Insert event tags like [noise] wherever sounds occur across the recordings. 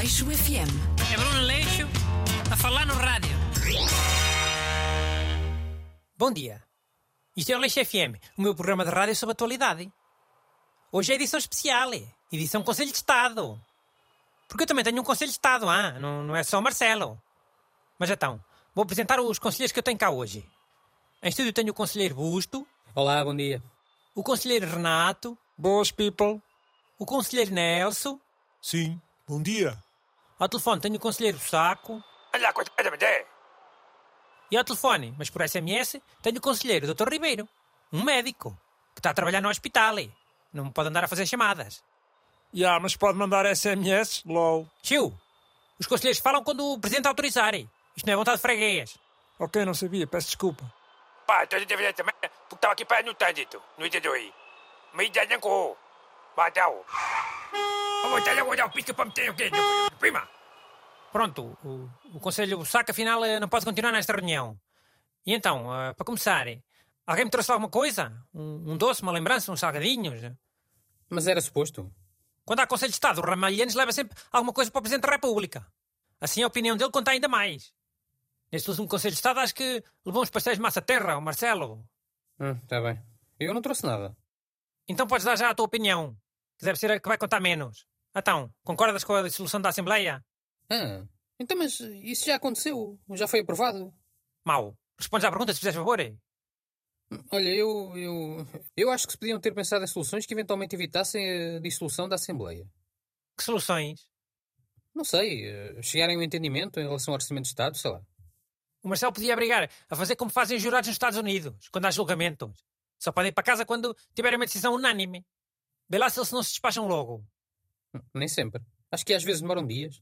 Aleixo FM. É Bruno Leixo a falar no rádio. Bom dia. Isto é o Leixo FM, o meu programa de rádio sobre atualidade. Hoje é edição especial, edição Conselho de Estado. Porque eu também tenho um Conselho de Estado, ah, não, não é só o Marcelo. Mas então, vou apresentar os conselheiros que eu tenho cá hoje. Em estúdio tenho o Conselheiro Busto, Olá, bom dia. o Conselheiro Renato, Boas, people. o Conselheiro Nelson, Sim, bom dia. Ao telefone tenho o Conselheiro Saco Olha, coisa é. e ao telefone, mas por SMS, tenho o Conselheiro Dr. Ribeiro, um médico, que está a trabalhar no hospital. Não pode andar a fazer chamadas. Ya, mas pode mandar SMS, lol. Tio, os conselheiros falam quando o presidente autorizar. Isto não é vontade de freguês. Ok, não sabia, peço desculpa. Pá, então a deveria também, porque estava aqui para no trânsito, no aí. Mas ainda não correu. Vai, tchau. Vamos ter logo o pisca para meter o quê? Prima. Pronto, o, o Conselho Saca afinal eh, não pode continuar nesta reunião. E então, eh, para começar, alguém me trouxe alguma coisa? Um, um doce, uma lembrança, uns salgadinhos? Mas era suposto. Quando há Conselho de Estado, o Ramalhianos leva sempre alguma coisa para o Presidente da República. Assim a opinião dele conta ainda mais. Neste último Conselho de Estado acho que levou uns pastéis de massa terra, o Marcelo. Hum, tá bem. Eu não trouxe nada. Então podes dar já a tua opinião, que deve ser a que vai contar menos. Então, concordas com a dissolução da Assembleia? Ah, então, mas isso já aconteceu. Já foi aprovado. Mau. Respondes à pergunta se fizeres favor. Olha, eu, eu. Eu acho que se podiam ter pensado em soluções que eventualmente evitassem a dissolução da Assembleia. Que soluções? Não sei, eh, chegarem a um entendimento em relação ao Orçamento de Estado, sei lá. O Marcelo podia obrigar a fazer como fazem os jurados nos Estados Unidos, quando há julgamentos. Só podem ir para casa quando tiverem uma decisão unânime. Vê lá se eles não se despacham logo. Hum, Nem sempre. Acho que às vezes demoram dias.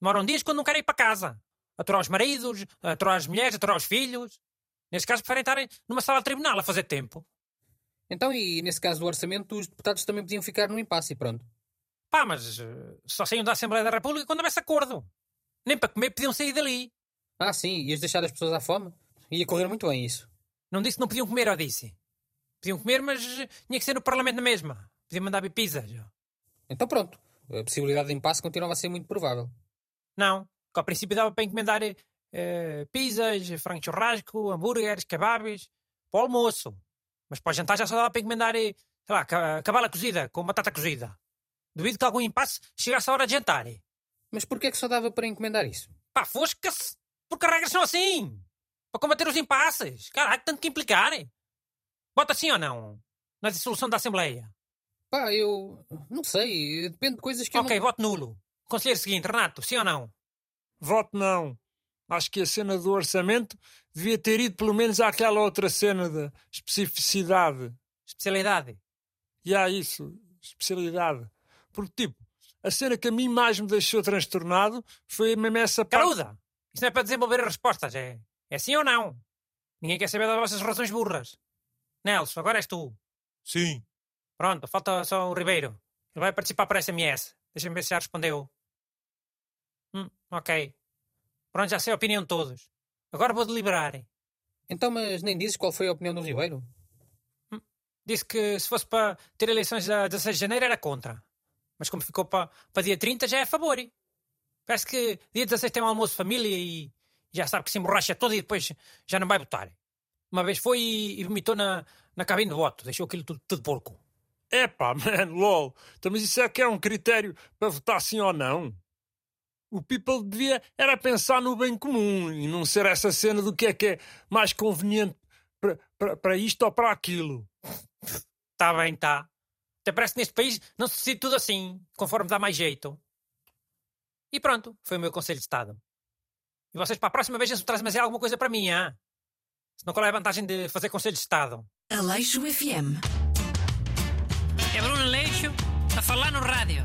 Demoram dias quando não querem ir para casa. Aturar os maridos, aturar as mulheres, aturar os filhos. Neste caso, preferem estar numa sala de tribunal a fazer tempo. Então, e nesse caso do orçamento, os deputados também podiam ficar no impasse e pronto. Pá, mas eh, só saíam da Assembleia da República quando houvesse acordo. Nem para comer podiam sair dali. Ah, sim, ias deixar as pessoas à fome? Ia correr muito bem isso. Não disse que não podiam comer, ou disse? Podiam comer, mas eh, tinha que ser no Parlamento na mesma. Podiam mandar vir pizzas. Então pronto. A possibilidade de impasse continuava a ser muito provável. Não, que ao princípio dava para encomendar eh, pizzas, frango churrasco, hambúrgueres, kebabs, para o almoço. Mas para o jantar já só dava para encomendar, eh, sei lá, ca- cabala cozida com batata cozida. Duvido que algum impasse chegasse à hora de jantar. Mas porquê é que só dava para encomendar isso? Pá, fosca-se! Porque as regras são assim! Para combater os impasses! Caraca, tanto que implicar! Bota sim ou não? Na dissolução da Assembleia. Pá, eu. Não sei. Depende de coisas que ok, eu não... voto nulo. Conselheiro seguinte, Renato, sim ou não? Voto não. Acho que a cena do orçamento devia ter ido pelo menos àquela outra cena da especificidade. Especialidade. E há isso, especialidade. Porque, tipo, a cena que a mim mais me deixou transtornado foi mesmo essa parte. Caruda! Isso não é para desenvolver as respostas, é, é sim ou não? Ninguém quer saber das vossas razões burras. Nelson, agora és tu. Sim. Pronto, falta só o Ribeiro. Ele vai participar por SMS. Deixa-me ver se já respondeu. Hum, ok. Pronto, já sei a opinião de todos. Agora vou deliberar. Então, mas nem dizes qual foi a opinião do Ribeiro? Disse que se fosse para ter eleições a 16 de janeiro era contra. Mas como ficou para, para dia 30 já é a favor. Parece que dia 16 tem um almoço de família e já sabe que se emborracha todo e depois já não vai votar. Uma vez foi e, e vomitou na, na cabine de voto. Deixou aquilo tudo, tudo porco. Epá, [laughs] man, lol. Então, mas isso é que é um critério para votar sim ou não? O people devia era pensar no bem comum e não ser essa cena do que é que é mais conveniente para- para para isto ou para aquilo. [laughs] Tá bem, tá. Até parece que neste país não se decide tudo assim, conforme dá mais jeito. E pronto, foi o meu conselho de Estado. E vocês para a próxima vez se trazem mais alguma coisa para mim, ah? Senão qual é a vantagem de fazer conselho de Estado? Aleixo FM. Falar no rádio.